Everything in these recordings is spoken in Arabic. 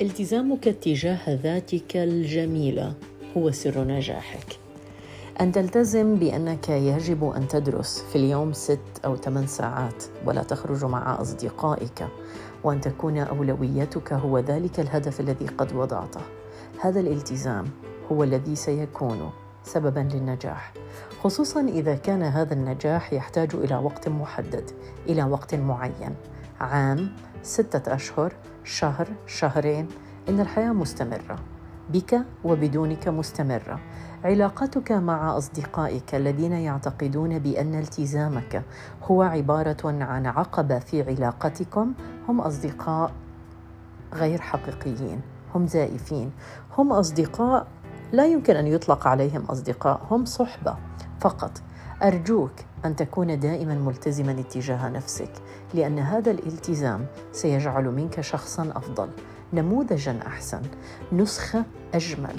التزامك تجاه ذاتك الجميلة. هو سر نجاحك. أن تلتزم بأنك يجب أن تدرس في اليوم ست أو ثمان ساعات ولا تخرج مع أصدقائك وأن تكون أولويتك هو ذلك الهدف الذي قد وضعته. هذا الالتزام هو الذي سيكون سببا للنجاح. خصوصا إذا كان هذا النجاح يحتاج إلى وقت محدد إلى وقت معين عام ستة أشهر شهر شهرين إن الحياة مستمرة. بك وبدونك مستمرة. علاقتك مع أصدقائك الذين يعتقدون بأن التزامك هو عبارة عن عقبة في علاقتكم. هم أصدقاء غير حقيقيين. هم زائفين. هم أصدقاء لا يمكن أن يطلق عليهم أصدقاء. هم صحبة فقط. أرجوك أن تكون دائما ملتزما اتجاه نفسك لأن هذا الالتزام سيجعل منك شخصا أفضل. نموذجا أحسن. نسخة أجمل.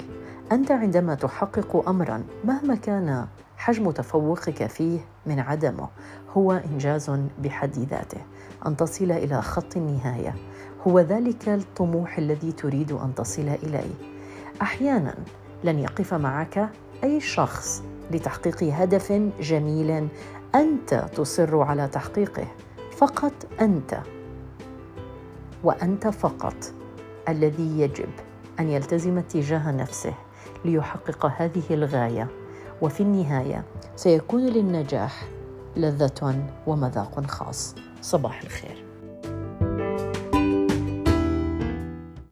أنت عندما تحقق امرا مهما كان حجم تفوقك فيه من عدمه هو إنجاز بحد ذاته. أن تصل إلى خط النهاية. هو ذلك الطموح الذي تريد أن تصل إليه. أحيانا لن يقف معك أي شخص لتحقيق هدف جميل. أنت تصر على تحقيقه. فقط أنت. وأنت فقط الذي يجب أن يلتزم اتجاه نفسه ليحقق هذه الغاية. وفي النهاية سيكون للنجاح لذة ومذاق خاص. صباح الخير.